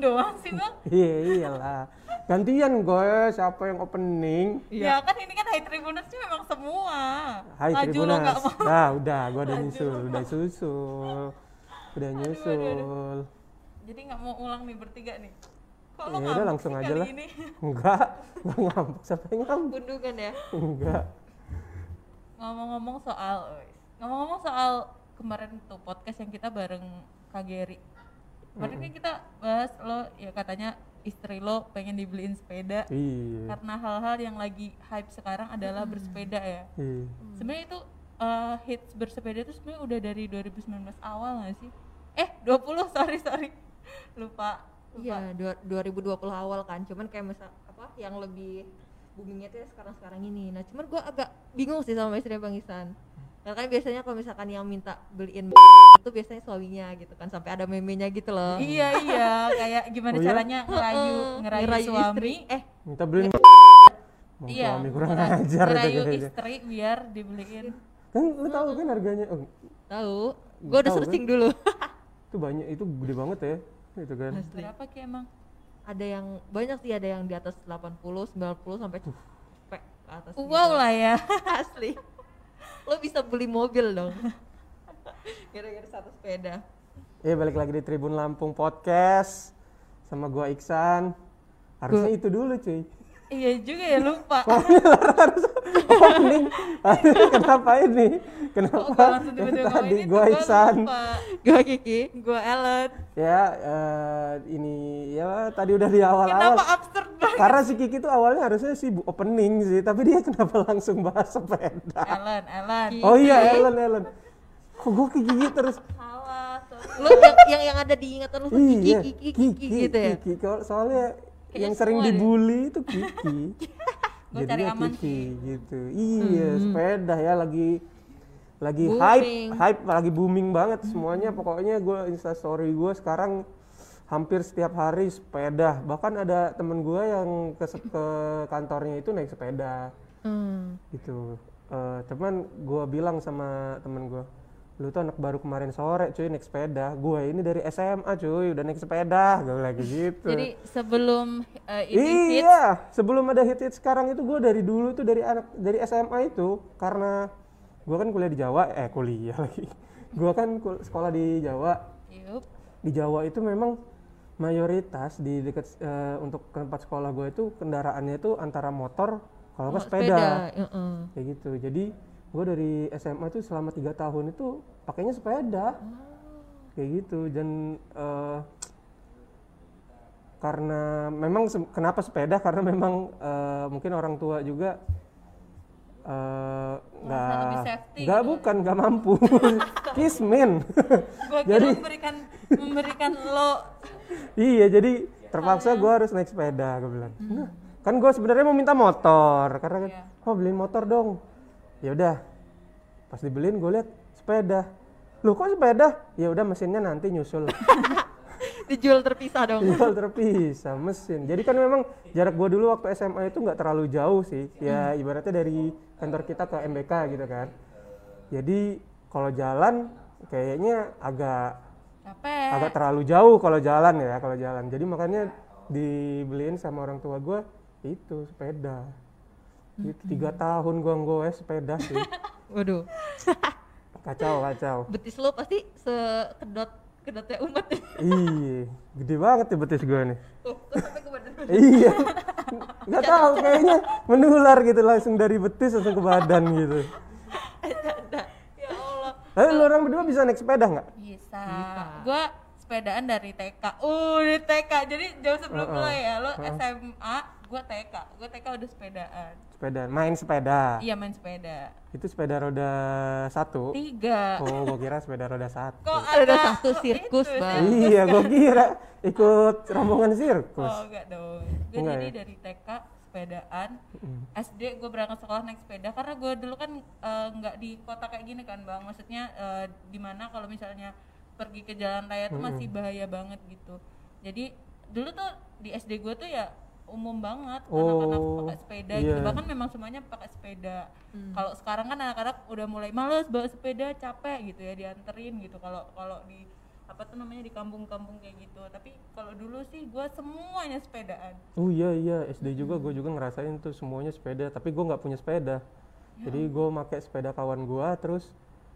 doang sih bang? Iya iyalah. Gantian gue siapa yang opening? Ya kan ini kan High Tribuners sih memang semua. Lo nggak Tribunas. mau. Nah, udah gua udah nyusul, udah susul. Udah nyusul. Jadi nggak mau ulang nih bertiga nih. Kok Ya udah langsung aja lah. Ini? Enggak, gua ngambek. Siapa yang ngambek? Bundungan ya. Enggak. Ngomong-ngomong soal, ngomong-ngomong soal kemarin tuh podcast yang kita bareng Kak Geri. Kemarin kan kita bahas lo ya katanya istri lo pengen dibeliin sepeda Iya. karena hal-hal yang lagi hype sekarang adalah bersepeda ya. Iya. Sebenarnya itu eh, hits bersepeda itu sebenarnya udah dari 2019 awal nggak sih? Eh 20 sorry sorry lupa. Iya, dua- 2020 awal kan. Cuman kayak misal apa yang lebih boomingnya tuh ya sekarang-sekarang ini. Nah, cuman gua agak bingung sih sama istri Bang Isan. Karena kan biasanya kalau misalkan yang minta beliin itu biasanya suaminya gitu kan sampai ada memenya gitu loh. Iya iya kayak gimana Oh iya? caranya ngerayu ngerayu, ngerayu suami istri. eh Minta beliin Mau iya suami kurang ngera- ajar itu ngerayu istri biar dibeliin Kan lu tahu kan harganya? Oh, Tahu? Gua udah Tahu kan? searching dulu. itu banyak, itu gede banget ya. Itu kan. Asli. berapa ki emang Ada yang banyak sih ada yang di atas 80, 90 sampai cepet ke atas. wow gitu. lah ya Asli. Lo bisa beli mobil dong. Gara-gara satu sepeda. Eh balik lagi di Tribun Lampung Podcast sama gua Iksan. Harusnya itu dulu cuy. iya juga ya lupa harus opening. Kenapa ini? Kenapa? gue tiba-tiba tadi ini tuh Iksan. Gua Kiki. gue Ellen Ya eh, ini ya tadi udah di awal-awal. kenapa absurd banget Karena si Kiki tuh awalnya harusnya sih bu- opening sih, tapi dia kenapa langsung bahas sepeda? Ellen Ellen Oh iya Ellen Ellen. Kok gue Kiki terus? salah sorry. Lo yang, yang yang ada di ingatan lo tuh Kiki, Iya, Kiki, Kiki, gitu ya. Kiki. Kalau- Soalnya Kayaknya yang sering deh. dibully itu Kiki. Gua cari aman Kiki sih. gitu. Iya, sepeda ya lagi lagi Booming. hype, hype lagi booming banget semuanya. Pokoknya gue Insta story gue sekarang hampir setiap hari sepeda. Bahkan ada temen gue yang ke, ke kantornya itu naik sepeda Hmm. gitu. Eh, cuman gue bilang sama temen gue, lu tuh anak baru kemarin sore cuy naik sepeda. Gue ini dari SMA cuy udah naik sepeda. Gue lagi gitu. jadi sebelum eh, ini hits iya, sebelum ada hit hit sekarang itu gue dari dulu tuh dari anak dari SMA itu karena gue kan kuliah di Jawa, eh kuliah lagi. Gue kan kul- sekolah di Jawa. Yup. Di Jawa itu memang mayoritas di dekat eh, untuk tempat sekolah gue itu kendaraannya itu antara motor kalau nggak Oh, sepeda. heeh. kayak gitu jadi gue dari SMA tuh selama tiga tahun itu pakainya sepeda. Kayak gitu. Dan eh, karena memang se- kenapa sepeda? Karena memang eh, mungkin orang tua juga eh, nggak safety nggak gitu. bukan nggak mampu. Kismin kira memberikan memberikan lo. Iya jadi terpaksa gue harus naik sepeda gue bilang. Nah, kan gue sebenarnya mau minta motor. Karena kan Iya. oh beliin motor dong ya udah pas dibeliin gue lihat sepeda. Loh kok sepeda? Ya udah mesinnya nanti nyusul. Dijual terpisah dong. jual terpisah mesin. Jadi kan memang jarak gue dulu waktu SMA itu nggak terlalu jauh sih. Ya ibaratnya dari kantor kita ke MBK gitu kan. Jadi kalau jalan kayaknya agak capek. agak terlalu jauh kalau jalan ya kalau jalan. Jadi makanya dibeliin sama orang tua gue itu sepeda itu tiga tahun gue gue sepeda sih. Waduh. kacau kacau. Betis lo pasti sekedot kedotnya umat. iya gede banget ya betis gue nih. Tuh, tuh sampai ke badan. iya. Nggak tahu kayaknya menular gitu langsung dari betis langsung ke badan gitu. Ya Allah. Tapi lu orang berdua bisa naik sepeda nggak? Bisa, gue sepedaan dari TK uh dari TK jadi jauh sebelum Heeh. lo ya lo SMA gue TK gue TK udah sepedaan. Sepeda main sepeda? Iya main sepeda. Itu sepeda roda satu? Tiga. Oh gue kira sepeda roda satu. Kok Ada ada satu sirkus, itu, Bang. iya gue kira ikut rombongan sirkus. Oh enggak dong. Gue jadi ya? dari TK sepedaan. SD gue berangkat sekolah naik sepeda. Karena gue dulu kan eh, nggak di kota kayak gini kan bang. Maksudnya eh, di mana kalau misalnya pergi ke jalan raya tuh masih bahaya banget gitu. Jadi dulu tuh di SD gue tuh ya umum banget anak-anak Oh, pakai sepeda iya. gitu. Bahkan memang semuanya pakai sepeda. Kalau sekarang kan anak-anak udah mulai males bawa sepeda capek gitu ya dianterin gitu. Kalau kalau di apa tuh namanya di kampung-kampung kayak gitu tapi kalau dulu sih gue semuanya sepedaan Oh iya iya SD juga gue juga ngerasain tuh semuanya sepeda tapi gue nggak punya sepeda. Jadi gue pakai sepeda kawan gue terus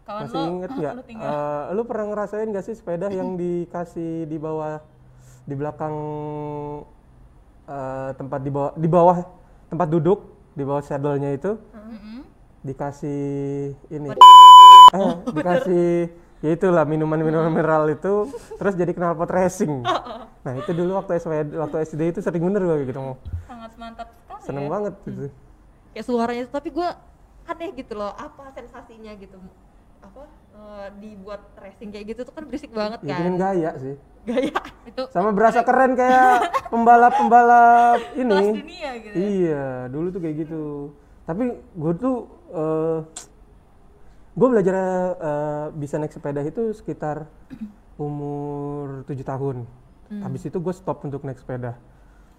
kawan masih lo inget nggak? lu tinggal Eh, lu pernah ngerasain gak sih sepeda yang dikasih di bawah di belakang eh, tempat di bawah di bawah tempat duduk di bawah saddle-nya itu Mm-mm. dikasih ini eh, dikasih ya itulah minuman-minuman mineral itu terus jadi knalpot racing. Nah itu dulu waktu SD, waktu SD itu sering bener gue gitu mau sangat mantap sekali seneng ya. banget gitu. kayak suaranya itu tapi gue aneh gitu loh apa sensasinya gitu apa eh, dibuat racing kayak gitu tuh kan berisik banget Ya kan bikin gaya sih. gaya itu Sama berasa keren kayak pembalap-pembalap kelas ini. dunia gitu ya. Iya, dulu tuh kayak gitu. Tapi gue tuh eh gue belajar eh, bisa naik sepeda itu sekitar umur 7 tahun. Habis itu gue stop untuk naik sepeda.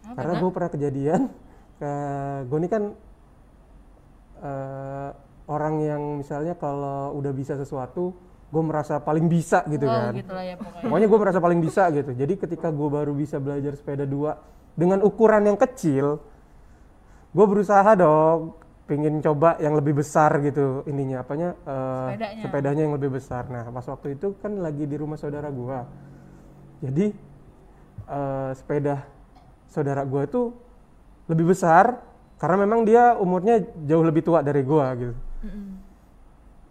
Karena gue pernah kejadian, gue ini kan eh, orang yang misalnya kalau udah bisa sesuatu, gue merasa paling bisa gitu wow kan. gitu lah ya pokoknya Pokoknya gue merasa paling bisa gitu. Jadi ketika gue baru bisa belajar sepeda dua dengan ukuran yang kecil, gue berusaha dong, pengen coba yang lebih besar gitu ininya apanya eh, Sepedanya. sepedanya yang lebih besar. Nah pas waktu itu kan lagi di rumah saudara gue, jadi eh, sepeda saudara gue tuh lebih besar karena memang dia umurnya jauh lebih tua dari gue gitu.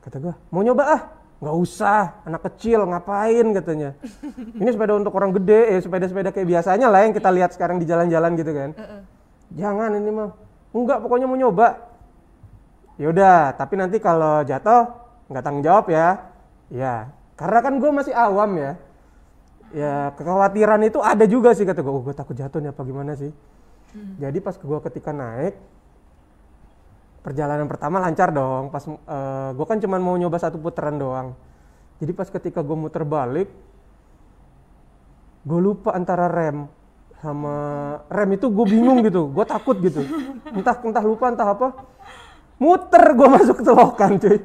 Kata gue, mau nyoba ah? Nggak usah, anak kecil ngapain katanya. Ini sepeda untuk orang gede, eh sepeda-sepeda kayak biasanya lah yang kita lihat sekarang di jalan-jalan gitu kan. Jangan ini mah. Enggak, pokoknya mau nyoba. Ya udah, tapi nanti kalau jatuh nggak tanggung jawab ya. Ya, karena kan gue masih awam ya. Ya kekhawatiran itu ada juga sih kata gue. Oh, gue takut jatuh nih apa gimana sih? Jadi pas gue ketika naik, perjalanan pertama lancar dong. Pas gue kan cuman mau nyoba satu putaran doang. Jadi pas ketika gue muter balik, gue lupa antara rem sama rem itu gue bingung gitu. Gue takut gitu. Entah entah lupa entah apa. Muter gue masuk selokan cuy.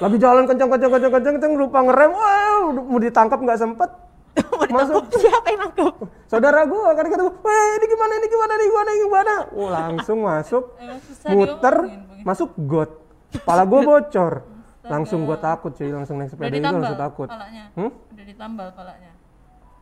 Lagi jalan kencang kencang kencang kencang lupa ngerem. Wah, mau ditangkap nggak sempet. Masuk. Siapa yang nangkep? Saudara gue kan kata gue, weh ini gimana ini gimana ini gimana ini gimana. Oh, langsung masuk susah muter masuk got. Kepala gue bocor. Langsung gue takut cuy langsung naik sepeda itu langsung takut. palanya? Hmm? udah ditambal palanya?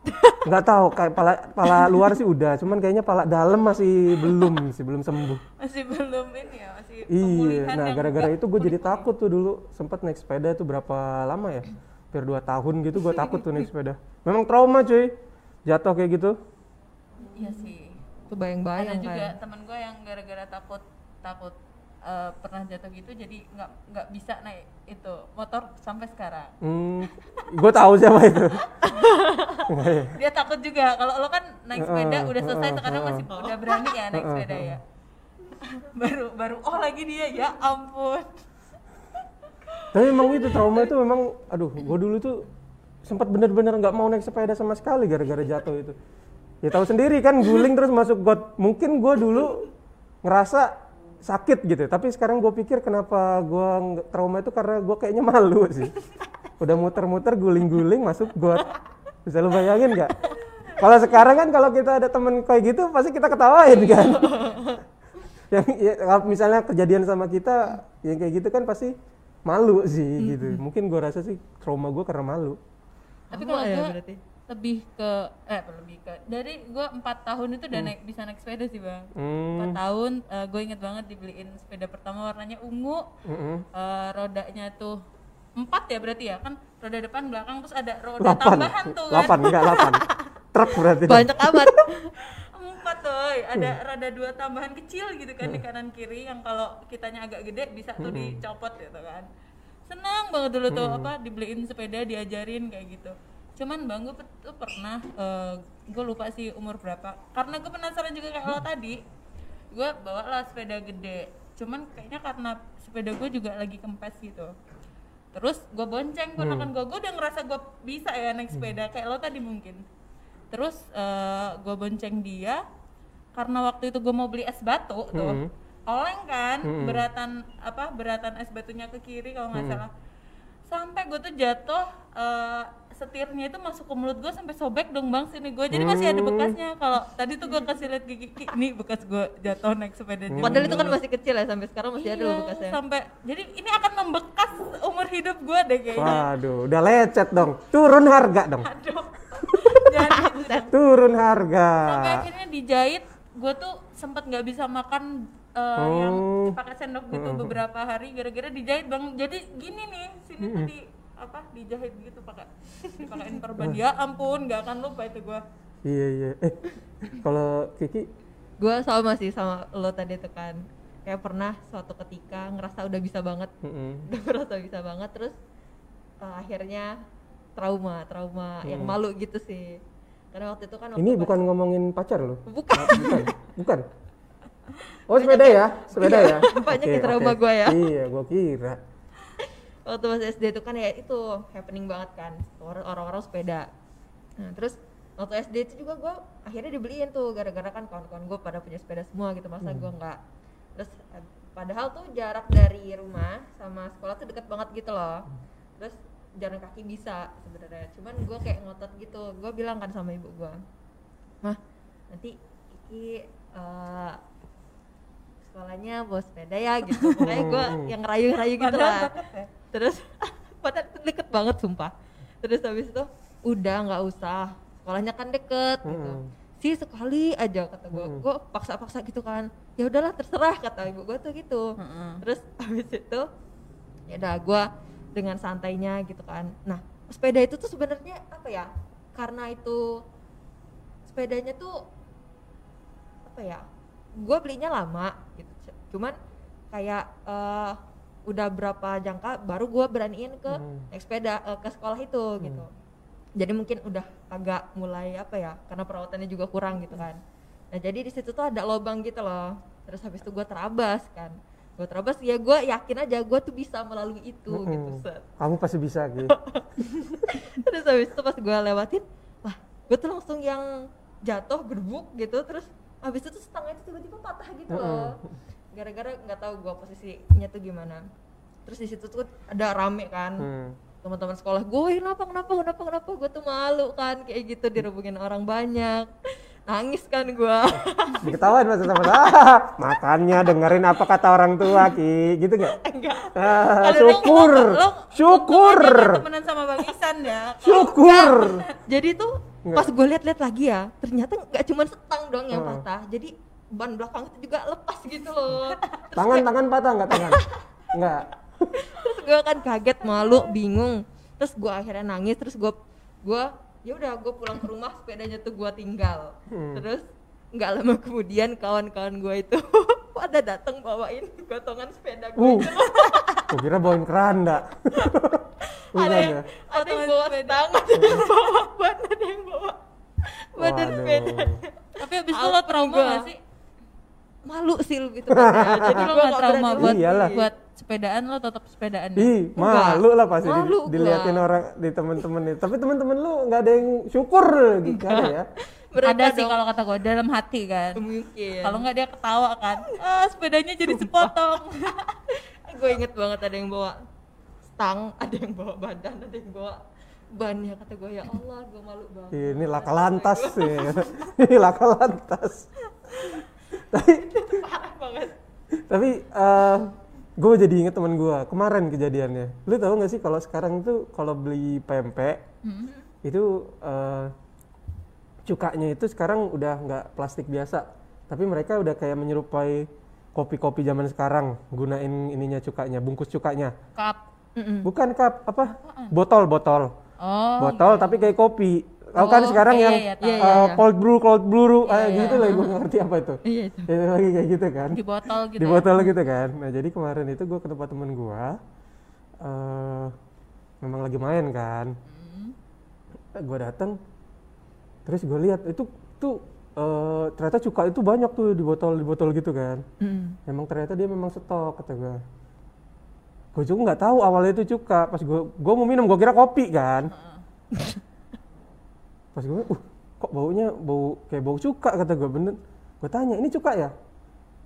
Nggak tahu kayak pala pala luar sih udah cuman kayaknya pala dalam masih belum sih belum sembuh. Masih belum ini ya masih iya pemulihan nah gara-gara itu gue jadi takut tuh dulu sempat naik sepeda itu berapa lama ya hampir dua tahun gitu gue takut tuh naik sepeda. Memang trauma cuy. Jatuh kayak gitu. Iya sih. Tuh ada bayang-bayang juga kan. temen gue yang gara-gara takut takut eh, pernah jatuh gitu jadi nggak nggak bisa naik itu motor sampai sekarang. Hmm, gue tahu siapa itu. Dia takut juga. Kalau lo kan naik sepeda Heeh, udah selesai heeh, sekarang masih heeh. udah berani ya naik sepeda ya. Baru baru oh lagi dia. Ya ampun Tapi memang itu trauma itu memang, aduh, gue dulu tuh sempat bener-bener nggak mau naik sepeda sama sekali gara-gara jatuh itu. Ya tahu sendiri kan, guling terus masuk got. Mungkin gue dulu ngerasa sakit gitu, tapi sekarang gue pikir kenapa gue trauma itu karena gue kayaknya malu sih. Udah muter-muter guling-guling masuk got. Bisa lu bayangin nggak? Kalau sekarang kan kalau kita ada temen kayak gitu pasti kita ketawain kan. yang ya, misalnya kejadian sama kita yang kayak gitu kan pasti malu sih gitu. Mungkin gue rasa sih trauma gue karena malu. tapi kalau ya gue berarti? lebih ke eh lebih ke dari gue empat tahun itu udah naik bisa naik sepeda sih bang Hmm, empat tahun gue inget banget dibeliin sepeda pertama warnanya ungu mm-mm. Eh, rodanya tuh empat ya berarti ya kan roda depan belakang terus ada roda Lapan, tambahan tuh kan lapan enggak lapan. Truk berarti. banyak amat empat tuh ada roda dua tambahan kecil gitu kan di kanan kiri yang kalau kitanya agak gede bisa tuh dicopot gitu kan. Senang banget dulu tuh apa dibeliin sepeda diajarin kayak gitu. Cuman bang gue tuh pernah gue lupa sih umur berapa. Karena gue penasaran juga kayak lo tadi gue bawa lah sepeda gede. Cuman kayaknya karena sepeda gue juga lagi kempes gitu. Terus gue bonceng ponakan gue gue udah ngerasa gue bisa ya naik sepeda kayak lo tadi mungkin. Terus gue bonceng dia karena waktu itu gue mau beli es batu tuh Mhm. oleng kan Mhm. beratan apa beratan es batunya ke kiri kalau nggak salah sampai gue tuh jatuh eh, setirnya itu masuk ke mulut gue sampai sobek dong bang sini gue jadi masih ada bekasnya kalau tadi tuh gue kasih lihat gigi ini bekas gue jatuh naik sepeda zaman Padahal itu kan dulu." masih kecil ya sampai sekarang masih ada Iya, loh bekasnya. sampai jadi ini akan membekas umur hidup gue deh kayaknya Waduh, udah lecet dong. Turun harga dong. aduh jangan gitu dong. Turun harga. sampai akhirnya dijahit gue tuh sempat nggak bisa makan yang Oh. pakai sendok gitu beberapa hari gara-gara dijahit bang. Jadi gini nih sini tuh di apa dijahit gitu pakai dipakein perban ya ampun nggak akan lupa itu gue Iya iya. Eh, kalau Kiki? Gue sama sih sama lo tadi tuh kan. Kayak pernah suatu ketika ngerasa udah bisa banget, udah merasa bisa banget terus eh, akhirnya trauma, trauma yang malu gitu sih. Karena waktu itu kan waktu ini pas- bukan ngomongin pacar loh. bukan Bukan. Bukan. Oh, sepeda ya? Sepeda ya? banyak yang trauma oke. gua ya. Iya, gua kira. waktu masih SD itu kan ya itu happening banget kan Or- orang-orang sepeda nah terus waktu SD itu juga gue akhirnya dibeliin tuh gara-gara kan kawan-kawan gue pada punya sepeda semua gitu masa gue nggak terus eh, padahal tuh jarak dari rumah sama sekolah tuh deket banget gitu loh terus jalan kaki bisa sebenarnya. Cuman gue kayak ngotot gitu. Gue bilang kan sama ibu gue mah nanti Kiki eh, sekolahnya bawa sepeda ya gitu. Pokoknya gue yang rayu-rayu gitu lah. terus padahal itu deket banget sumpah. Terus habis itu udah nggak usah. Sekolahnya kan deket gitu. Mm-mm. sih sekali aja kata gue gue paksa-paksa gitu kan. Ya udahlah terserah kata ibu gue tuh gitu. Terus habis itu ya udah gue dengan santainya gitu kan. Nah sepeda itu tuh sebenarnya apa ya? Karena itu sepedanya tuh apa ya? Gue belinya lama gitu. Cuman kayak eh, udah berapa jangka baru gue beraniin ke Hmm. naik sepeda eh, ke sekolah itu gitu. Jadi mungkin udah agak mulai apa ya? Karena perawatannya juga kurang gitu kan. Nah jadi di situ tuh ada lubang gitu loh. Terus habis itu gue terabas kan gue terabas ya gue yakin aja gue tuh bisa melalui itu gitu Mm-mm. set. Kamu pasti bisa, Ki. terus habis itu pas gue lewatin wah gue tuh langsung yang jatuh berbuk gitu. Terus habis itu setengah itu tiba-tiba patah gitu loh. Gara-gara nggak tahu gue posisinya tuh gimana. Terus di situ tuh ada rame kan. Hmm. teman-teman sekolah gue kenapa kenapa kenapa kenapa? Gue tuh malu kan kayak gitu dirubungin orang banyak nangis kan gue Diketawain masa sama ah, makanya dengerin apa kata orang tua Ki. Gitu nggak? enggak. Ah, syukur, lu- syukur, temenan sama bang Isan ya. Syukur. jadi tuh pas gue lihat-lihat lagi ya ternyata nggak cuma setang dong yang Hmm. patah. Jadi ban belakang itu juga lepas gitu loh. Tangan tangan patah nggak tangan? Nggak. terus gue kan kaget malu bingung. Terus gue akhirnya nangis terus gue gue ya udah gue pulang ke rumah sepedanya tuh gue tinggal Hmm. terus nggak lama kemudian kawan-kawan gue itu pada datang bawain gotongan sepeda gue Uh, gua kira bawain keranda. Bukan ada yang ya? ada yang bawa stang ada yang bawa ban ada yang bawa badan sepeda tapi abis itu lo trauma gua. gak sih malu sih lebih tepatnya jadi lo gue gak trauma buat Iyalah. buat sepedaan lo tetap sepedaan ya? Ih, malu lah pasti di- Malu gua. diliatin orang di temen-temen itu. Tapi temen-temen lu nggak ada yang syukur gitu ada ya? ada sih kalau kata gue dalam hati kan mungkin kalau nggak dia ketawa kan ah sepedanya jadi sepotong gue inget banget ada yang bawa stang ada yang bawa badan ada yang bawa ban ya kata gue ya Allah gue malu banget Ini laka lantas ya. Ini laka lantas. Tapi parah banget tapi gue jadi inget teman gue kemarin kejadiannya. Lu tahu nggak sih kalau sekarang tuh kalau beli pempek itu eh, cukanya itu sekarang udah nggak plastik biasa, tapi mereka udah kayak menyerupai kopi-kopi zaman sekarang gunain ininya cukanya, bungkus cukanya. cup Bukan cup, apa? Botol, botol. oh botol tapi kayak kopi. Tahu kan Oh, sekarang iya, yang iya, eh, Iya, iya, iya. cold brew, cold brew, ah, gitu lah gue ngerti apa itu. iya itu Ya, lagi kayak gitu kan. di botol gitu Di ya? botol gitu kan. Nah, jadi kemarin itu gue ke tempat temen gue eh memang lagi main kan. Gue datang terus gue lihat itu tuh eh, ternyata cuka itu banyak tuh di botol di botol gitu kan. Mm. Emang ternyata dia memang stok kata gue. Gue juga nggak tahu awalnya itu cuka. Pas gue gue mau minum gue kira kopi kan. Pas gue, uh kok baunya bau kayak bau cuka kata gue bener. Gue tanya ini cuka ya?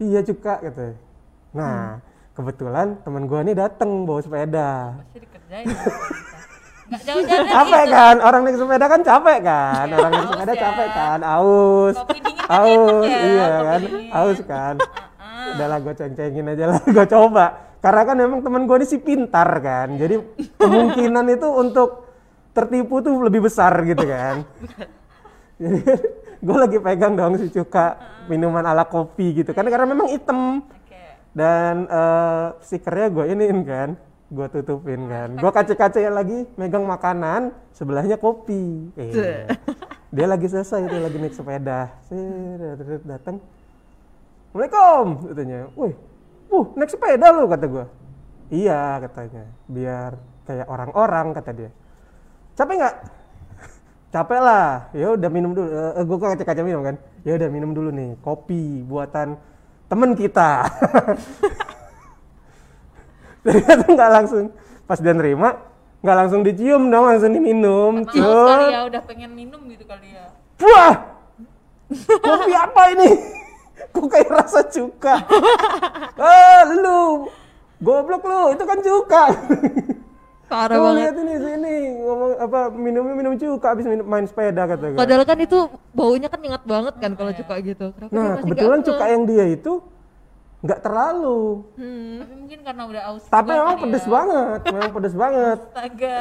Iya cuka kata. Nah kebetulan teman gue ini datang bawa sepeda. pasti dikerjain jauh-jauh capek itu. kan orang naik sepeda kan capek kan orang naik sepeda ya. capek kan aus kan aus ya, iya kan dingin. aus kan Ah, udahlah gue ceng-cengin aja lah gue coba karena kan memang teman gue ini si pintar kan jadi kemungkinan itu untuk tertipu tuh lebih besar gitu kan. Jadi gue lagi pegang dong si cuka minuman ala kopi gitu kan karena memang hitam. Dan eh, stikernya gue iniin kan gue tutupin kan. Gue kaca-kaca lagi megang makanan sebelahnya kopi. Eh, dia lagi selesai itu lagi naik sepeda. Datang. Assalamualaikum katanya. Wih uh naik sepeda lu kata gue iya katanya. Biar kayak orang-orang kata dia capek nggak? Capek lah. Ya udah minum dulu. Eh, gue kaca-kaca minum kan? Ya udah minum dulu nih kopi buatan temen kita. Ternyata nggak langsung pas dia nerima nggak langsung dicium dong langsung diminum Emang Cut. ya udah pengen minum gitu kali ya? Wah kopi apa ini? Kok kayak rasa cuka? Ah lu! Goblok lu itu kan cuka parah Tuh banget lihat ini sini ngomong apa minumnya minum cuka habis minum, main sepeda kata gue. padahal kan itu baunya kan ingat banget kan kalau Iya. cuka gitu Kenapa Nah kebetulan cuka yang dia itu nggak terlalu, hmm. tapi mungkin karena udah aus tapi juga memang kali pedes ya. banget, memang pedes banget. astaga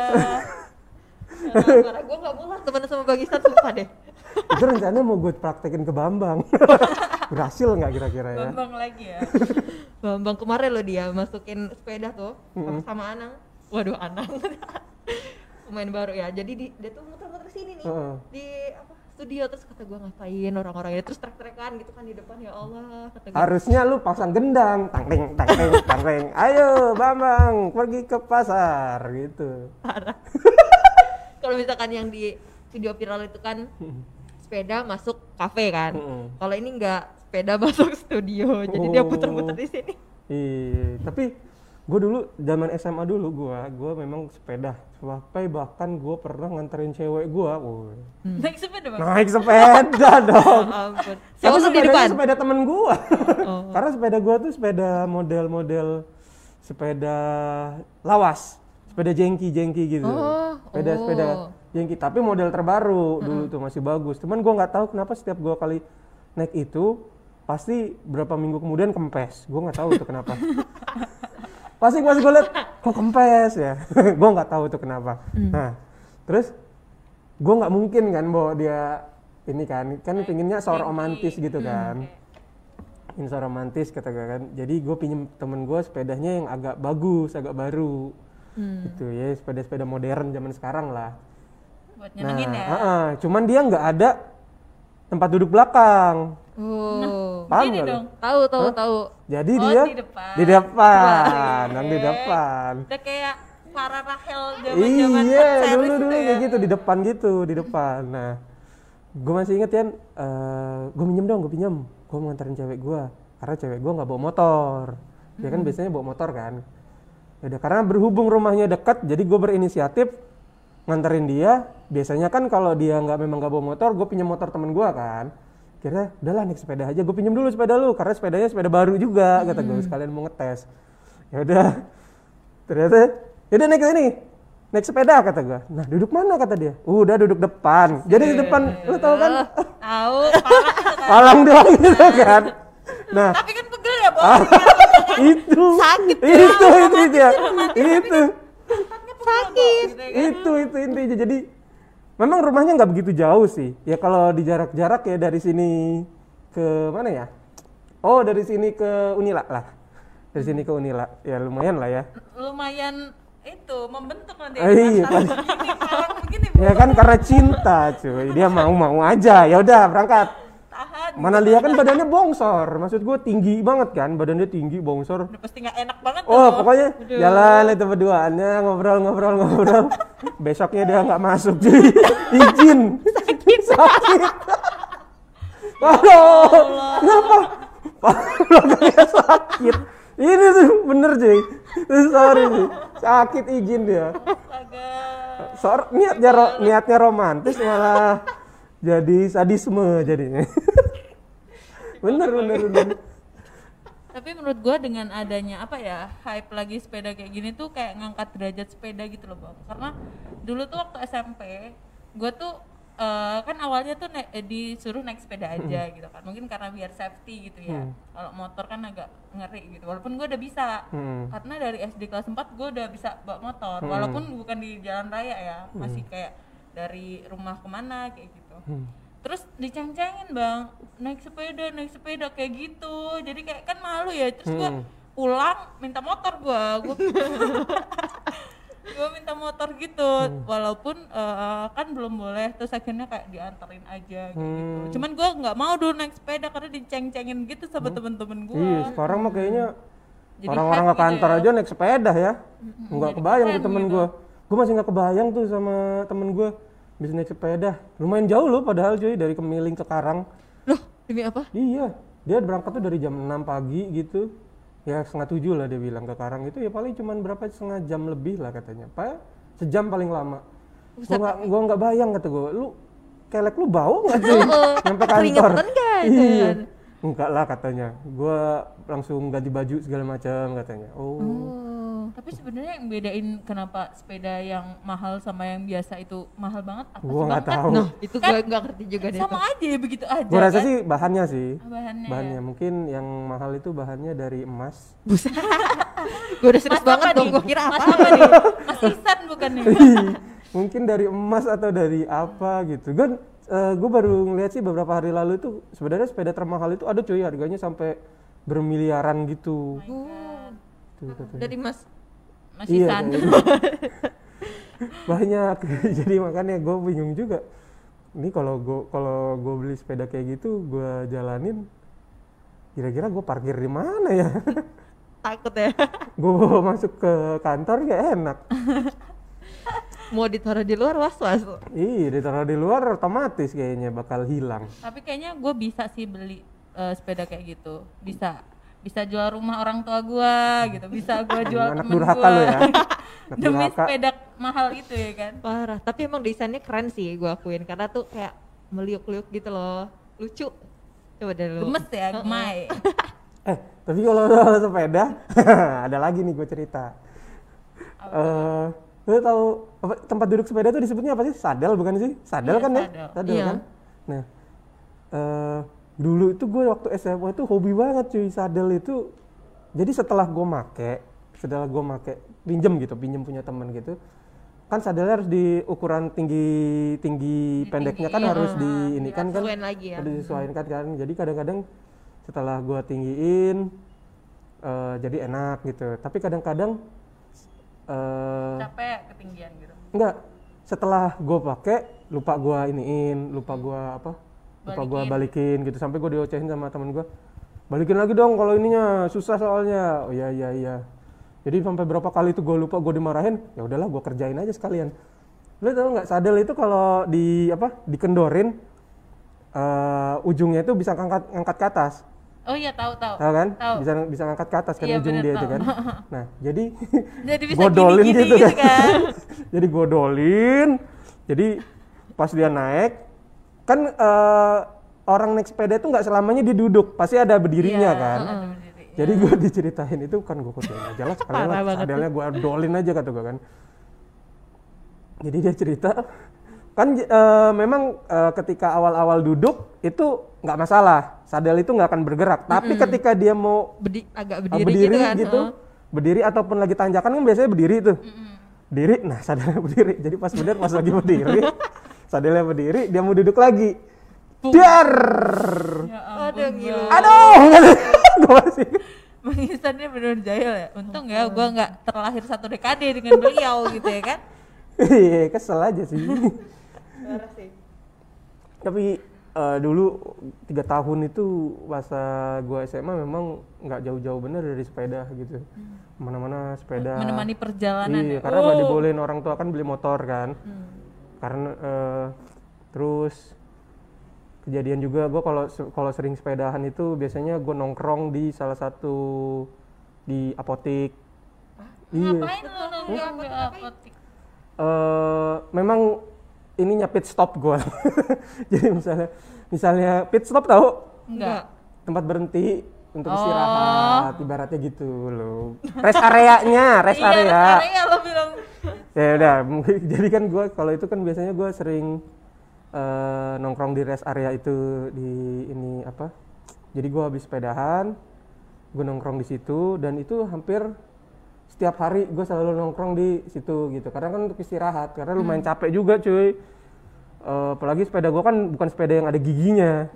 Karena gue gak mau lah temenan sama Bang Isan sumpah deh itu rencananya mau gue praktekin ke Bambang. Berhasil nggak kira-kira ya? bambang lagi ya Bambang kemarin loh dia masukin sepeda tuh sama Anang waduh Anang. Pemain baru ya. Jadi di, dia tuh muter-muter sini nih. Heeh. di apa studio. Terus kata gue ngapain orang-orang ini terus trek-trekan gitu kan di depan. Ya Allah kata gue Harusnya lu pasang gendang, tangting, tangting, tangting. Ayo Bambang pergi ke pasar gitu. kalau misalkan yang di video viral itu kan sepeda masuk kafe kan. Kalau ini enggak sepeda masuk studio. Jadi dia Oh. puter-puter di sini. Iya, tapi gue dulu zaman SMA dulu gue, gue memang sepeda. Sampai bahkan gue pernah nganterin cewek gue, naik sepeda bang naik sepeda dong. ampun Tapi siapa sepedanya depan sepeda temen gua. Oh. Karena sepeda gua tuh sepeda model-model sepeda lawas, sepeda jengki-jengki gitu. Oh, sepeda oh. sepeda jengki, tapi model terbaru dulu tuh masih bagus. Cuman gua nggak tahu kenapa setiap gua kali naik itu pasti berapa minggu kemudian kempes. Gua nggak tahu itu kenapa. pasti pas gue liat kok kempes ya. gua nggak tahu itu kenapa. Nah, terus gue nggak mungkin kan bawa dia ini kan kan pinginnya soal romantis gitu kan. ingin soal romantis kata gue kan. Jadi gue pinjem temen gue sepedanya yang agak bagus agak baru. Gitu ya sepeda sepeda modern zaman sekarang lah. Buat nyenengin ya? heeh, cuman dia nggak ada tempat duduk belakang oh paham Gini dong tahu tahu tahu jadi Oh, dia di depan. di depan di iya. depan udah kayak para Rahel zaman zaman Iya, dulu dulu kayak gitu di depan gitu, di depan. Nah, gue masih inget ya, gue minjem dong, gue pinjem, gue mau nganterin cewek gue, karena cewek gue nggak bawa motor, dia kan biasanya bawa motor kan. Yaudah, karena berhubung rumahnya dekat, jadi gue berinisiatif nganterin dia. Biasanya kan kalau dia nggak memang nggak bawa motor, gue pinjem motor temen gue kan. Kira, udahlah naik sepeda aja, gue pinjem dulu sepeda lu, karena sepedanya sepeda baru juga, kata gue sekalian mau ngetes. Ya udah, ternyata yaudah naik ke sini. Naik sepeda kata gua. Nah duduk mana? kata dia. Udah duduk depan. Jadi di depan lu tau kan? Tahu. Parah itu kan. palang doang gitu kan. Nah. Tapi kan pegel ya bos. Ah, itu. Sakit, itu itu dia. Itu. Sakit. itu itu intinya. Jadi memang rumahnya nggak begitu jauh sih. Ya kalau di jarak-jarak ya dari sini ke mana ya? Oh dari sini ke Unila lah. Dari sini ke Unila. Ya lumayan lah ya. Lumayan itu membentuk nanti Ah, iya, Pas begini begini ya kan karena cinta cuy. Dia mau mau aja. Ya udah berangkat tahan. Mana dia kan badannya bongsor. Maksud gue tinggi banget kan? Badannya tinggi bongsor. Udah pasti nggak enak banget oh pokoknya jalan itu berduaannya ngobrol ngobrol ngobrol. Besoknya dia nggak masuk cuy izin. Sakit. Sakit. Waduh, kenapa? Belakangnya sakit. Ini tuh bener cuy. Sorry. Sakit izin dia. astaga Sor ro- niatnya romantis malah jadi sadisme jadinya. bener bener bener. tapi menurut gua dengan adanya apa ya hype lagi sepeda kayak gini tuh kayak ngangkat derajat sepeda gitu loh bang. Karena dulu tuh waktu SMP gua tuh eh, kan awalnya tuh naik- eh, disuruh naik sepeda aja gitu kan. Mungkin karena biar safety gitu ya. Kalau motor kan agak ngeri gitu. Walaupun gua udah bisa. Hmm. karena dari SD kelas 4 gue udah bisa bawa motor. Walaupun bukan di jalan raya ya masih kayak dari rumah ke mana kayak gitu Hmm. terus diceng-cengin bang naik sepeda naik sepeda kayak gitu jadi kayak kan malu ya terus gue Hmm. pulang minta motor gue gue gue minta motor gitu Hmm. walaupun eh, kan belum boleh terus akhirnya kayak diantarin aja kayak gitu Hmm. cuman gue nggak mau dulu naik sepeda karena diceng-cengin gitu sama temen-temen gue Iya, sekarang mah kayaknya Jadi orang-orang ke kantor gitu aja naik sepeda ya. Nggak kebayang tuh temen gitu. gua. Gua masih nggak kebayang tuh sama temen gua bisa naik sepeda. Lumayan jauh loh padahal cuy dari Kemiling ke Karang. loh demi apa Iya, dia berangkat tuh dari jam 6 pagi gitu. Ya setengah tujuh lah dia bilang ke Karang itu ya paling cuman berapa setengah jam lebih lah katanya. Pak, sejam paling lama. Gua nggak gua nggak bayang kata gua, lu kelek lu bau nggak sih nyampe kantor? Itu Iya. kan? Enggak lah katanya. Gua langsung ganti baju segala macam katanya. Oh. oh Tapi sebenarnya yang bedain kenapa sepeda yang mahal sama yang biasa itu mahal banget apa Gua nggak? Kan tahu. nah itu gue nggak ngerti juga deh sama tuh. aja ya begitu aja. Gua rasa kan? sih bahannya sih. bahannya. Bahannya mungkin yang mahal itu bahannya dari emas. gue udah serius Mas banget dong nih? gue kira Mas apa apa nih? Mas Isan bukan nih? mungkin dari emas atau dari apa gitu. Gue gue baru ngeliat sih beberapa hari lalu itu sebenarnya sepeda termahal itu ada cuy harganya sampai bermiliaran gitu. Tuh, katanya. dari mas Mas Iya, Isan. kayak gitu. banyak jadi makanya gue bingung juga ini kalau gue kalau gue beli sepeda kayak gitu gue jalanin kira-kira gue parkir di mana ya takut ya gue masuk ke kantor gak enak mau ditaruh di luar was was iya ditaruh di luar otomatis kayaknya bakal hilang Tapi kayaknya gue bisa sih beli eh, sepeda kayak gitu. Bisa. Bisa jual rumah orang tua gue gitu. Bisa gue jual anak temen durhaka gue. lo ya. Anak Demi durhaka. sepeda mahal itu ya kan. parah tapi emang desainnya keren sih gue akuin. Karena tuh kayak meliuk-liuk gitu loh. Lucu. Coba deh lu. Gemes ya, gemai. eh tapi kalau soal sepeda ada lagi nih gue cerita. Eh lu tahu apa, tempat duduk sepeda tuh disebutnya apa sih? Sadel bukan sih? Sadel Iya, kan ya? sadel. sadel Iya. kan? Nah eh dulu itu gue waktu SMA itu hobi banget cuy sadel itu. Jadi setelah gue make setelah gue make pinjem gitu pinjem punya teman gitu kan sadelnya harus di ukuran tinggi tinggi pendeknya kan Ditinggiin, harus di ini kan kan lagi ya. harus disesuaikan kan jadi kadang-kadang setelah gua tinggiin eh, jadi enak gitu. Tapi kadang-kadang eh Capek ketinggian gitu. enggak. Setelah gua pakai lupa gua iniin lupa gua apa lupa gua balikin. gitu sampai gua diocehin sama temen gua. Balikin lagi dong kalau ininya susah soalnya. Oh iya iya iya. Jadi sampai berapa kali itu gua lupa gua dimarahin ya udahlah gua kerjain aja sekalian. Lu tau nggak sadel itu kalau di apa dikendorin eh, ujungnya itu bisa ngangkat ngangkat ke atas. Oh iya tahu tahu. tahu kan? Tahu. bisa bisa ngangkat ke atas kan Iya, ujung bener, dia itu tahu. kan? Nah jadi Jadi bisa godolin gitu, gitu kan, kan. jadi godolin. Jadi pas dia naik kan eh, orang naik sepeda itu nggak selamanya dia duduk pasti ada berdirinya Iya, kan. ada berdiri. jadi gue diceritain itu kan gue aja lah sekalian lah sadelnya gue dolin aja kata gue kan. Jadi dia cerita kan eh, memang eh, ketika awal-awal duduk itu nggak masalah sadel itu nggak akan bergerak. Tapi ketika dia mau Bedi, agak uh, berdiri, berdiri, gitu kan gitu heeh. berdiri ataupun lagi tanjakan kan biasanya berdiri tuh. Berdiri nah sadelnya berdiri. Jadi pas bener pas lagi berdiri sadelnya berdiri dia mau duduk lagi dar Ya aduh ampun. gila aduh gue masih Bang Isan ini bener jahil ya. Untung ya gua nggak terlahir satu dekade dengan beliau gitu ya kan. Iya, kesel aja sih. Parah sih. Tapi eh, dulu tiga tahun itu masa gua SMA memang nggak jauh-jauh bener dari sepeda gitu. Mana-mana sepeda. Menemani perjalanan Iya, ya. karena nggak Oh. dibolehin orang tua kan beli motor kan. Karena eh, terus kejadian juga gua kalau kalau sering sepedahan itu biasanya gue nongkrong di salah satu di apotik. Iya. Ngapain lu nongkrong di apotik? eh memang ininya pit stop gue. Jadi misalnya misalnya pit stop tahu Enggak. tempat berhenti untuk Oh. istirahat ibaratnya gitu loh rest areanya rest iya area rest area lo bilang ya udah. Mungkin jadi kan gue kalau itu kan biasanya gue sering eh, nongkrong di rest area itu di ini apa? Jadi gue habis sepedahan gue nongkrong di situ dan itu hampir setiap hari gue selalu nongkrong di situ gitu. Karena kan untuk istirahat karena lumayan capek juga cuy. Eh, apalagi sepeda gue kan bukan sepeda yang ada giginya.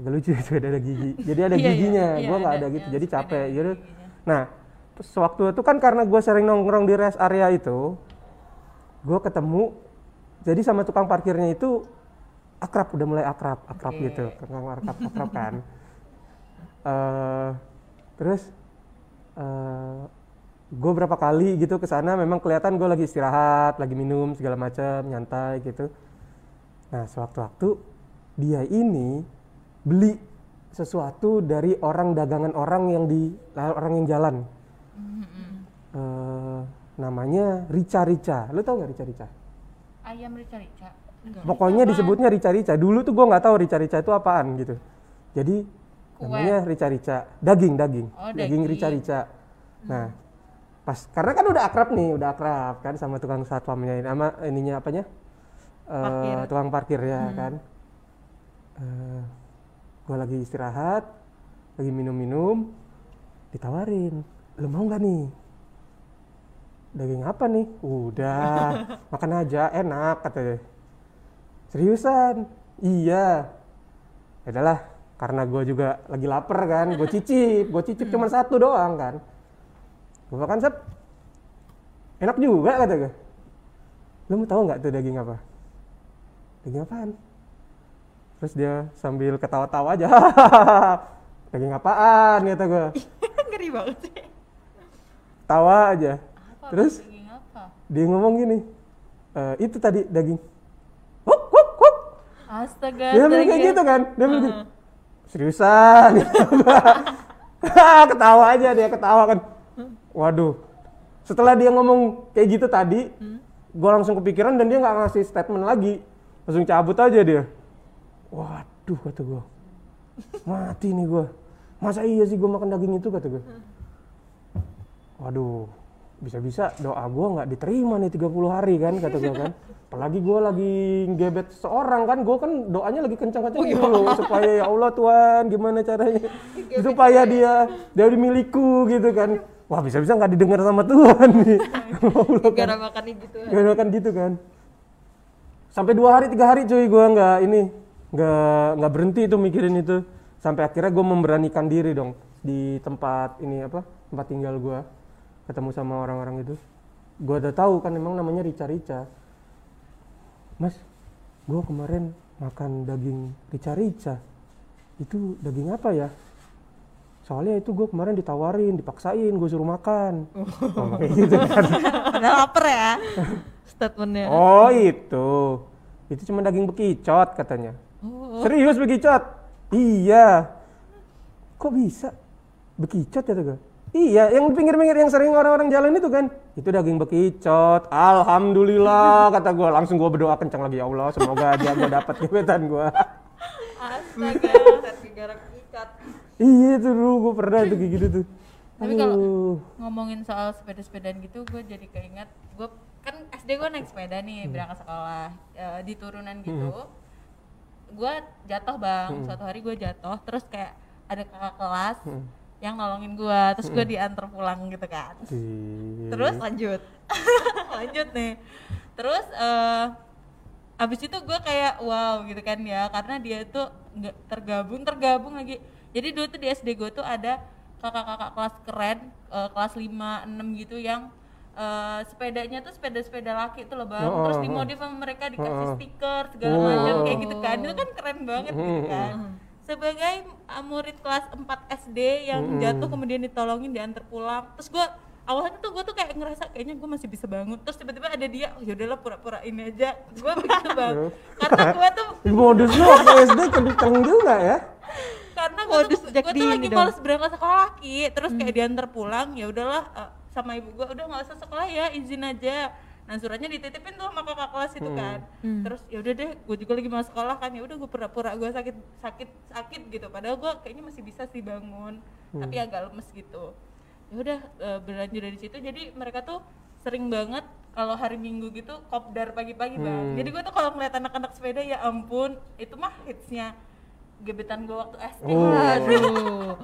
Agak lucu sepeda ada gigi. Jadi ada Iya, iya, giginya. Iya, gue nggak ada ada gitu. jadi capek giginya. nah terus sewaktu itu kan karena gue sering nongkrong di rest area itu gue ketemu jadi sama tukang parkirnya itu akrab udah mulai akrab akrab Oke. gitu tukang akrab akrab kan. Eh, terus gue berapa kali gitu ke sana memang kelihatan gue lagi istirahat lagi minum segala macam nyantai gitu. Nah sewaktu-waktu dia ini beli sesuatu dari orang dagangan orang yang di orang yang jalan Eh, namanya rica rica lu tau nggak rica rica ayam rica-rica. Enggak. Pokoknya disebutnya rica rica dulu tuh gue nggak tahu rica rica itu apaan gitu. Jadi Kue. namanya rica rica daging daging. Oh, daging daging. rica rica nah pas karena kan udah akrab nih udah akrab kan sama tukang satpamnya ini sama ininya apanya? Eh, Parkir. tukang parkir ya kan? Gue lagi istirahat lagi minum-minum ditawarin lu mau nggak nih? Daging apa nih? Udah makan aja enak katanya seriusan? Iya. Ya udahlah karena gue juga lagi lapar kan gue cicip gue cicip cuma satu doang kan. Gue makan sep. Enak juga kata gue lu mau tahu nggak tuh daging apa? Daging apaan? Terus dia sambil ketawa-tawa aja. Daging apaan kata gue ngeri banget sih tawa aja. Apa terus? apa? Dia ngomong gini "Eh, itu tadi daging. Wuk, wuk, wuk. astaga dia bilang kayak gitu kan. Dia bilang gitu. seriusan. Ketawa aja dia ketawa kan. Waduh. Setelah dia ngomong kayak gitu tadi gue langsung kepikiran dan dia nggak ngasih statement lagi. Langsung cabut aja dia. Waduh kata gue mati nih gue masa iya sih gue makan daging itu? kata gue waduh bisa-bisa doa gue nggak diterima nih 30 hari kan kata gue kan. Apalagi gue lagi gebet seorang kan gue kan doanya lagi kencang-kencang dulu supaya ya Allah Tuhan gimana caranya? Supaya dia dia milikku gitu kan. Wah bisa-bisa nggak didengar sama Tuhan nih? Kan. Gara makan gitu Gak kan gitu kan. Sampai dua hari tiga hari cuy gue nggak ini nggak nggak berhenti itu mikirin itu. Sampai akhirnya gue memberanikan diri dong di tempat ini apa tempat tinggal gue ketemu sama orang-orang itu. Gue udah tahu kan emang namanya rica-rica mas gue kemarin makan daging rica-rica itu daging apa ya? Soalnya itu gue kemarin ditawarin dipaksain gue suruh makan. Oh, kayak gitu kan. Padahal lapar ya? Statementnya. Oh itu, itu cuma daging bekicot katanya. Serius bekicot? Iya. Kok bisa? Bekicot ya gue? Iya, yang pinggir-pinggir yang sering orang-orang jalan itu kan, itu daging bekicot. Alhamdulillah kata gue, langsung gue berdoa kencang lagi ya Allah, semoga aja gue dapat gebetan gue. astaga gara ikat iya tuh dulu gue pernah tuh kayak gitu tuh. Tapi kalau- ngomongin soal sepeda-sepedaan gitu gue jadi keinget gue kan SD gue naik sepeda nih Hmm. berangkat sekolah eh, di turunan gitu gue jatuh bang Hmm. suatu hari gue jatuh terus kayak ada kakak kelas Hmm. Yang nolongin gue terus gue diantar pulang gitu kan. Terus lanjut. Lanjut nih. Terus eh abis itu gue kayak wow gitu kan ya karena dia tuh nggak tergabung tergabung lagi. Jadi dulu tuh di SD gue tuh ada kakak-kakak kelas keren eh, kelas 5 6 gitu yang eh, sepedanya tuh sepeda-sepeda laki tuh loh bang. Oh, terus dimodif sama mereka dikasih Oh. stiker segala Oh. macam kayak gitu kan. Itu kan keren banget gitu kan sebagai uh, murid kelas 4 SD yang Hmm. jatuh kemudian ditolongin diantar pulang terus gue awalnya tuh gue tuh kayak ngerasa kayaknya gue masih bisa bangun terus tiba-tiba ada dia oh yaudahlah pura-pura ini aja gue begitu bang karena gue tuh Modusnya waktu SD kenceng juga ya. karena gue tuh, gua tuh lagi dong. males berangkat sekolah laki terus kayak diantar pulang ya udahlah eh, sama ibu gue udah nggak usah sekolah ya izin aja nah suratnya dititipin tuh sama kakak kelas itu Hmm. kan terus ya udah deh gue juga lagi mau sekolah kan ya udah gue pura-pura gue sakit sakit sakit gitu padahal gue kayaknya masih bisa sih bangun tapi agak lemes gitu ya udah eh, berlanjut dari situ jadi mereka tuh sering banget kalau hari minggu gitu kopdar pagi-pagi bang Hmm. jadi gue tuh kalau ngeliat anak-anak sepeda ya ampun itu mah hitsnya gebetan gue waktu SD Oh. Aduh.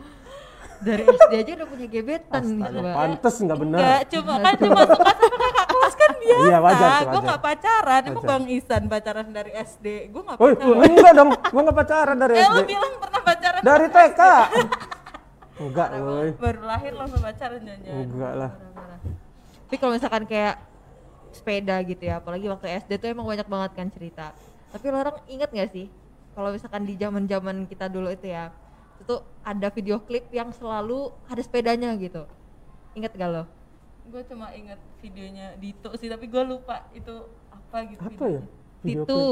Dari SD aja udah punya gebetan Astaga, Mbak. pantes nggak benar. Enggak, cuma kan cuma suka sama biasa. Iya, wajar Gue nggak pacaran, emang. Bang Isan pacaran dari SD. Gue nggak pacaran. enggak dong, gua nggak pacaran dari Eh SD. lu bilang pernah pacaran Dari TK. Enggak, woi. baru lahir langsung pacaran jangan Enggak lah. Tapi kalau misalkan kayak sepeda gitu ya, apalagi waktu SD tuh emang banyak banget kan cerita. Tapi lo orang inget gak sih, kalau misalkan di zaman zaman kita dulu itu ya, itu ada video klip yang selalu ada sepedanya gitu. Ingat gak lo? Gue cuma inget videonya Dito sih, tapi gue lupa itu apa gitu. Apa ya? Video Titu,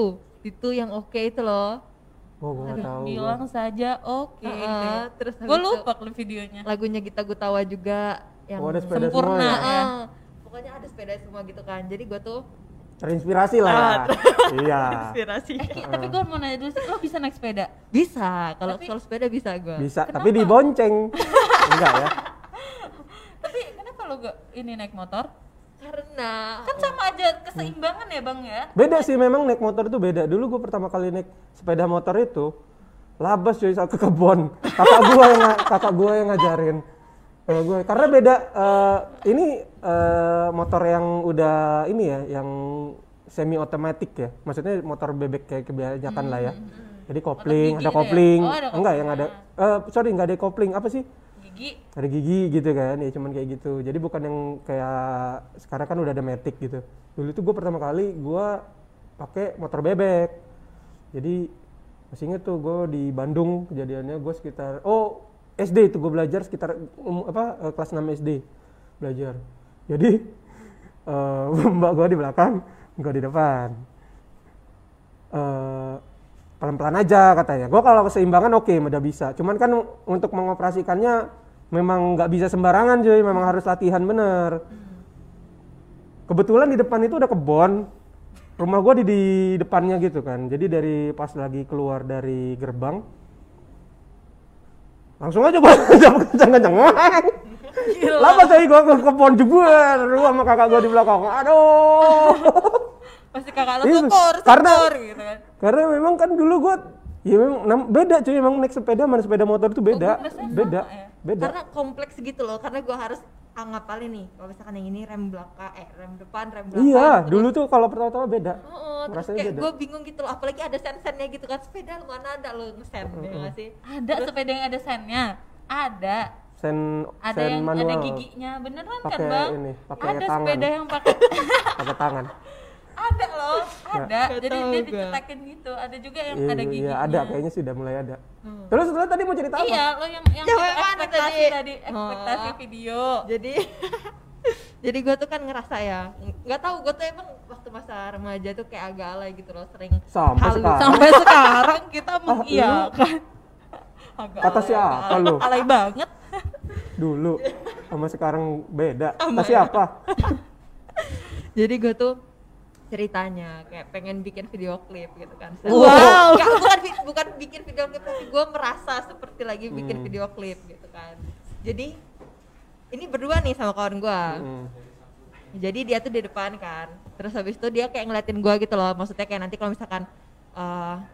Titu yang oke itu loh. Oh, gua nggak tahu. gua. Bilang saja oke. Heeh, gitu ya. terus gue lupa klip videonya. Lagunya Gita Gutawa juga yang Oh, ada Sempurna. semua ya? ya. Heeh. Pokoknya ada sepeda semua gitu kan. Jadi gue tuh Terinspirasi lah ya. iya. inspirasi. Eh, tapi gue mau nanya dulu sih, lo bisa naik sepeda? Bisa, kalau soal sepeda bisa gue. Bisa, tapi dibonceng. Enggak ya? Tapi kenapa lo gak ini naik motor? Karena Kan sama aja keseimbangan ya bang ya? Beda sih memang naik motor itu beda. Dulu gue pertama kali naik sepeda motor itu labas cuy saat ke kebon. Kakak gua yang kakak gua yang ngajarin. Kakak gua karena beda eh, ini eh, motor yang udah ini ya, yang semi otomatis ya. Maksudnya motor bebek kayak kebanyakan lah ya. Jadi kopling, ada gitu ya? kopling. Oh, ada Enggak yang ada eh sorry enggak ada kopling. Apa sih? Gigi. Ada gigi gitu kan ya cuman kayak gitu. Jadi bukan yang kayak sekarang kan udah ada matic gitu. Dulu itu gue pertama kali gue pakai motor bebek. Jadi masih inget tuh gue di Bandung kejadiannya gue sekitar oh SD itu gue belajar sekitar um, apa eh, kelas 6 SD belajar. Jadi eh, mbak gue di belakang gue di depan. Eh, pelan-pelan aja katanya. Gue kalau keseimbangan oke, udah bisa. Cuman kan untuk mengoperasikannya memang nggak bisa sembarangan cuy, memang harus latihan bener. Kebetulan di depan itu ada kebon, rumah gue di, di depannya gitu kan. Jadi dari pas lagi keluar dari gerbang, langsung aja gue kenceng-kenceng. Lama coy gue ke kebon jebuan, lu sama kakak gue di belakang. Aduh. pasti kakak lo Iya, syukur, karena- gitu kan. Karena memang kan dulu gua ya memang beda cuy memang naik sepeda sama sepeda motor itu beda. sama beda. ya. Beda. karena kompleks gitu loh. Karena gue harus anggap paling nih. Kalau misalkan yang ini rem belakang, eh rem depan, rem belakang. Iya, terus- dulu tuh kalau pertama-tama beda. Oh, terus kayak gue bingung gitu loh. Apalagi ada sen-sennya gitu kan. Sepeda lu mana ada lo ngesen ya nggak sih? Ada sepeda yang ada sennya, ada. Sen Ada sen yang manual ada giginya, beneran kan Pakai bang? ini, pakai ada tangan. sepeda yang pakai, pakai tangan. ada loh, ada. Nggak Jadi dia dicetakin gitu. Ada juga yang Iya, ada iya, giginya. ada kayaknya sih udah mulai ada. Terus lu tadi mau cerita apa? Iya, lo yang yang mana ekspektasi tadi? tadi, ekspektasi Oh. video. Jadi jadi gue tuh kan ngerasa ya nggak tahu gue tuh emang waktu masa remaja tuh kayak agak alay gitu loh sering Sampai halu. sekarang. Sampai sekarang kita Ah, mengiyakan. Agak Kata alay, siapa alay. lu? Alay banget. Dulu sama sekarang beda. Kata siapa? jadi gue tuh ceritanya kayak pengen bikin video klip gitu kan Wow. Nggak, bukan bukan bikin video klip tapi gue merasa seperti lagi bikin Hmm. video klip gitu kan jadi ini berdua nih sama kawan gue Hmm. jadi dia tuh di depan kan terus habis itu dia kayak ngeliatin gua gitu loh maksudnya kayak nanti kalau misalkan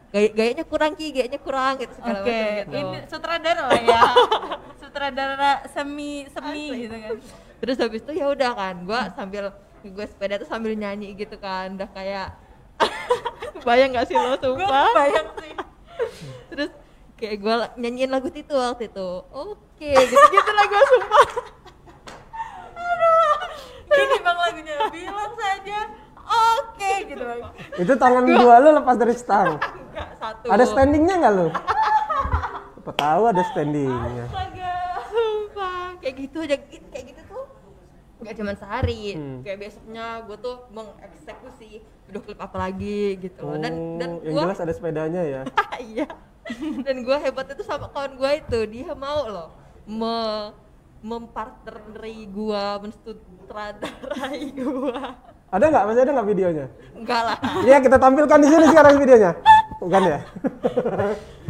gaya gayanya kurang ki gayanya kurang gitu segala Oke, macam gitu ini sutradara lah ya. sutradara semi semi gitu kan. terus habis itu ya udah kan gua sambil gue sepeda tuh sambil nyanyi gitu kan udah kayak bayang gak sih lo Gue sumpah bayang sih. terus kayak gue nyanyiin lagu itu waktu itu oke gitu gitu lah gue sumpah Gini bang lagunya bilang saja oke gitu bang. Itu tangan dua lu lepas dari stang. Enggak, satu Ada standingnya nggak lu? Apa tahu ada standingnya. Astaga. sumpah kayak gitu aja gitu nggak cuma sehari Hmm. kayak besoknya gue tuh mengeksekusi video klip apa lagi gitu Oh, dan dan yang gue jelas ada sepedanya ya. iya dan gue hebat itu sama kawan gue itu dia mau loh me mempartneri gue mensutradarai gue Ada nggak? Masih ada nggak videonya? enggak lah Iya kita tampilkan di sini sekarang videonya. Bukan ya?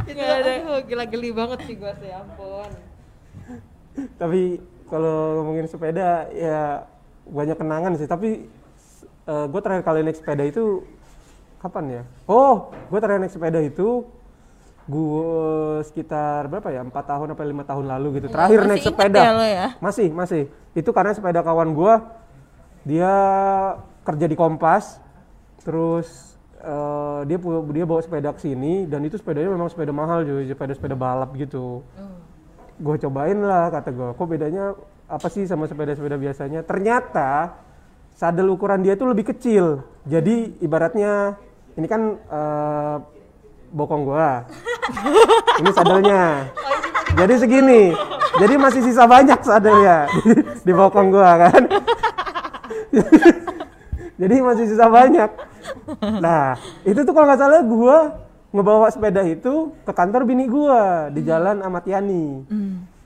itu aduh, gila geli banget sih gua sih ampun Tapi kalau ngomongin sepeda ya banyak kenangan sih. Tapi gue terakhir kali naik sepeda itu kapan ya? Oh, gue terakhir naik sepeda itu gue sekitar berapa ya? Empat tahun atau lima tahun lalu gitu. Terakhir masih naik sepeda. ya lo ya? Masih, masih. Itu karena sepeda kawan gue dia kerja di Kompas, terus eh, dia dia bawa sepeda ke sini dan itu sepedanya memang sepeda mahal cuy, sepeda sepeda balap gitu. Gue cobain lah kata gue, kok bedanya apa sih sama sepeda-sepeda biasanya? Ternyata sadel ukuran dia tuh lebih kecil. Jadi ibaratnya ini kan eh, bokong gua. ini sadelnya. Jadi segini. Jadi masih sisa banyak sadelnya di, di bokong gua kan. Jadi masih sisa banyak. Nah, itu tuh kalau nggak salah gua ngebawa sepeda itu ke kantor bini gua di Jalan Ahmad Yani.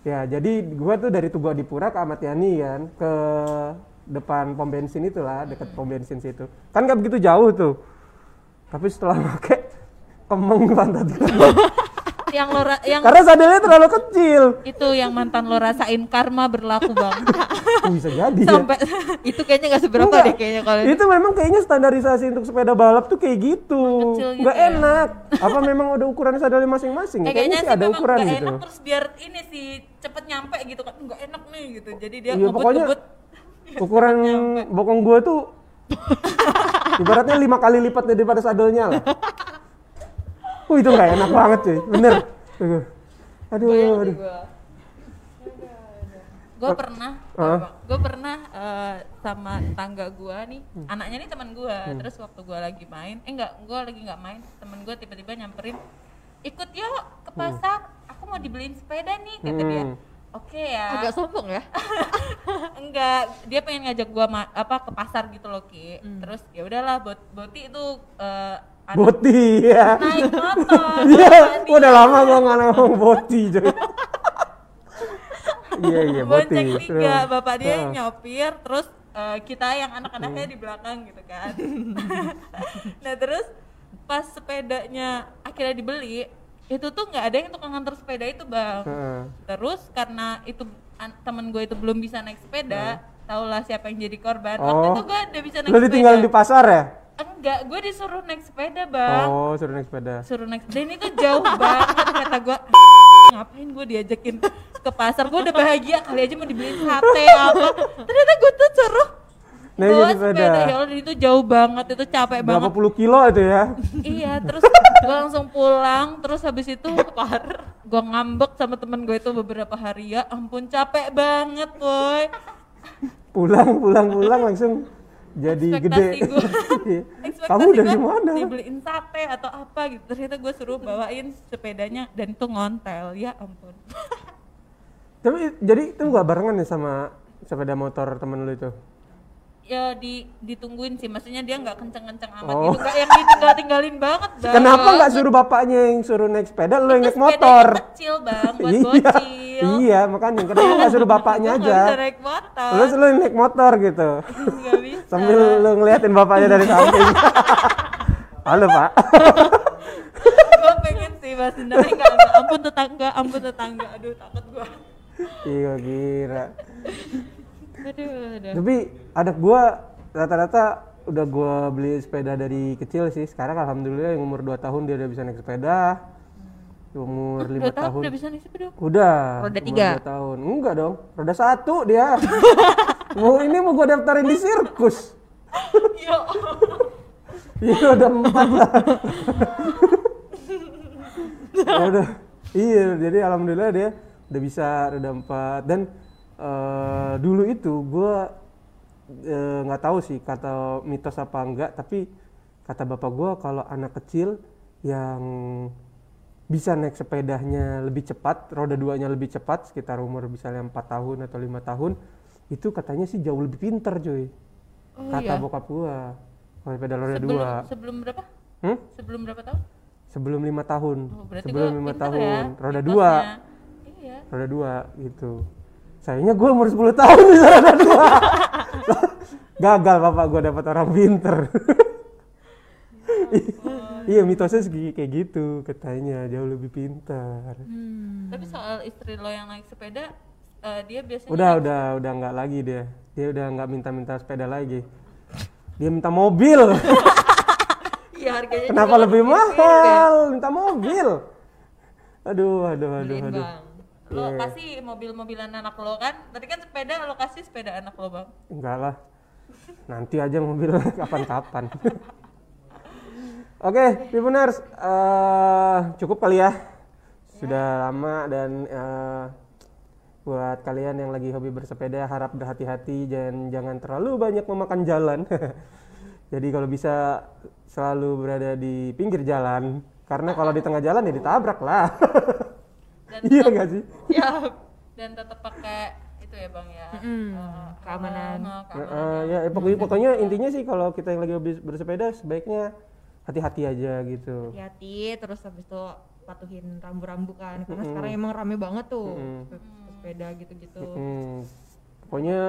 Ya, jadi gua tuh dari Tugu Adipura ke Ahmad Yani kan, ke depan pom bensin itulah, deket pom bensin situ. Kan nggak begitu jauh tuh. Tapi setelah pakai kemeng pantat gua. yang lo yang Karena sadelnya terlalu kecil. itu yang mantan lo rasain karma berlaku bang Oh, bisa jadi ya. sampai itu kayaknya nggak seberapa Enggak. deh kayaknya kalau itu memang kayaknya standarisasi untuk sepeda balap tuh kayak gitu kecil gitu nggak ya. enak apa memang ada ukuran sadelnya masing-masing ya? Eh, kayaknya sih sih ada ukuran nggak gitu enak terus biar ini sih cepet nyampe gitu kan nggak enak nih gitu jadi dia Iya, pokoknya ukuran bokong gua tuh ibaratnya lima kali lipat daripada sadelnya lah uh itu nggak enak banget cuy. Bener. Aduh. Aduh gue pernah Hah? gue pernah eh, sama tangga gue nih. Hmm. anaknya nih teman gue terus waktu gue lagi main eh enggak gue lagi nggak main temen gue tiba-tiba nyamperin ikut yuk ke pasar. Aku mau dibeliin sepeda nih kata dia. Hmm. oke ya. Agak sombong ya? Enggak dia pengen ngajak gua ma- apa ke pasar gitu loh ki. Hmm. terus ya udahlah bot boti itu eh, anak boti ya. Naik motor. Iya Bapak udah lama gua nggak ngomong boti coy iya iya boti. Bonceng tiga bapak dia yang nyopir terus eh, kita yang anak-anaknya di belakang gitu kan. Nah terus pas sepedanya akhirnya dibeli itu tuh nggak ada yang tukang nganter sepeda itu bang. Heeh. terus karena itu temen gue itu belum bisa naik sepeda tahulah siapa yang jadi korban. Waktu Oh. itu gue udah bisa naik Lu sepeda. ditinggalin di pasar ya? Enggak gue disuruh naik sepeda bang. Oh, suruh naik sepeda. suruh naik dan itu jauh banget kata gue ngapain gue diajakin ke pasar? Gue udah bahagia kali aja mau dibeliin sate apa. Ternyata gue tuh suruh Naik bawa sepeda. sepeda. Ya Allah itu jauh banget. Itu capek Berapa banget. puluh kilo itu ya? iya terus gue langsung pulang. Terus habis itu gue ngambek sama temen gue itu beberapa hari. Ya ampun capek banget boy. Pulang, pulang, pulang langsung jadi gede. Iya. Kamu dari gua mana? dibeliin sate atau apa gitu ternyata gue suruh bawain sepedanya dan itu ngontel ya ampun Tapi jadi itu nggak barengan ya sama sepeda motor temen lu itu? Ya di ditungguin sih maksudnya dia nggak kenceng-kenceng amat Oh. gitu yang ditinggal tinggalin banget bang Kenapa nggak suruh bapaknya yang suruh naik sepeda, lu yang naik motor? kecil bang buat iya, bocil iya makanya kenapa nggak suruh bapaknya Gua aja? naik motor lu yang naik motor gitu, bisa sambil lu ngeliatin bapaknya dari samping. Halo pak. gue pengen sih nggak nggak. ampun tetangga ampun tetangga aduh takut gue Iya kira. Aduh aduh Tapi anak gua rata-rata udah gua beli sepeda dari kecil sih. Sekarang alhamdulillah yang umur 2 tahun dia udah bisa naik sepeda. Umur 5 udah tahu tahun. udah bisa nih sepeda Udah. Roda tiga? dua tahun. Enggak dong. Roda satu dia. mau ini mau gua daftarin di sirkus. ya Iya udah empat lah. Ya udah. Iya, jadi alhamdulillah dia udah bisa roda empat dan eh, dulu itu gua eh, nggak tahu sih kata mitos apa enggak, tapi kata bapak gua kalau anak kecil yang bisa naik sepedanya lebih cepat, roda duanya lebih cepat, sekitar umur misalnya empat tahun atau lima tahun, itu katanya sih jauh lebih pinter cuy. Oh, kata iya. bokap gua. Kalau sepeda roda sebelum dua. sebelum berapa Hmm? sebelum berapa tahun Sebelum lima tahun. oh, Sebelum lima tahun. ya, Roda mitosnya. dua. iya Roda dua gitu. Sayangnya gua umur 10 tahun roda dua. gagal bapak gue dapat orang pinter. Iya mitosnya segi- kayak gitu katanya. Jauh lebih pintar. Hmm. Tapi soal istri lo yang naik sepeda, eh, dia biasanya udah udah udah nggak lagi dia. Dia udah nggak minta-minta sepeda lagi. Dia minta mobil. Iya harganya kenapa lebih ya. mahal? minta mobil. Aduh aduh aduh aduh. Lo Iya. kasih mobil-mobilan anak lo kan. Tadi kan sepeda lo kasih sepeda anak lo bang. enggak lah nanti aja mobil kapan-kapan oke Tribuners eh, cukup kali ya sudah lama dan eh, buat kalian yang lagi hobi bersepeda harap berhati-hati dan jangan terlalu banyak memakan jalan jadi kalau bisa selalu berada di pinggir jalan karena kalau di tengah jalan ya ditabrak lah Dan iya nggak sih Ya. dan tetap pakai itu ya bang ya. Mm-mm, eh, keamanan. keamanan yang- ya eh, pokoknya, pokoknya intinya sih kalau kita yang lagi bersepeda sebaiknya hati-hati aja gitu. hati-hati terus habis itu patuhin rambu-rambu kan karena Mm-mm. sekarang emang rame banget tuh pe- sepeda gitu-gitu Hmm, pokoknya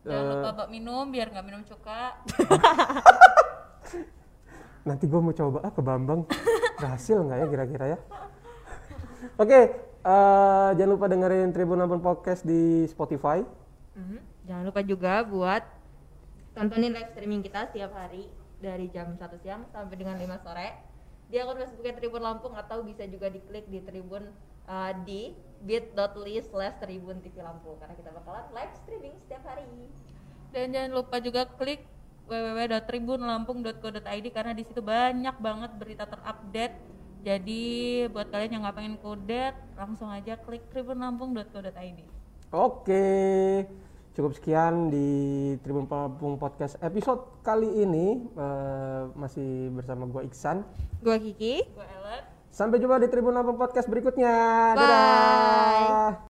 Jangan eh, lupa minum biar nggak minum cuka. nanti gue mau coba ah ke Bambang berhasil nggak ya kira-kira ya? Oke, eh, jangan lupa dengerin Tribun Lampung Podcast di Spotify. Mhm. jangan lupa juga buat tontonin live streaming kita setiap hari dari jam 1 siang sampai dengan 5 sore di akun Facebooknya Tribun Lampung atau bisa juga diklik di Tribun uh, di bit.ly slash Tribun TV Lampung karena kita bakalan live streaming setiap hari Dan jangan lupa juga klik www.tribunlampung.co.id karena di situ banyak banget berita terupdate. Jadi buat kalian yang nggak pengen kudet, langsung aja klik tribunlampung.co.id. Oke, cukup sekian di Tribun Lampung Podcast episode kali ini Eh, masih bersama gue Iksan. gue Kiki Gue Ellen. Sampai jumpa di Tribun Lampung Podcast berikutnya. Bye. Dadah.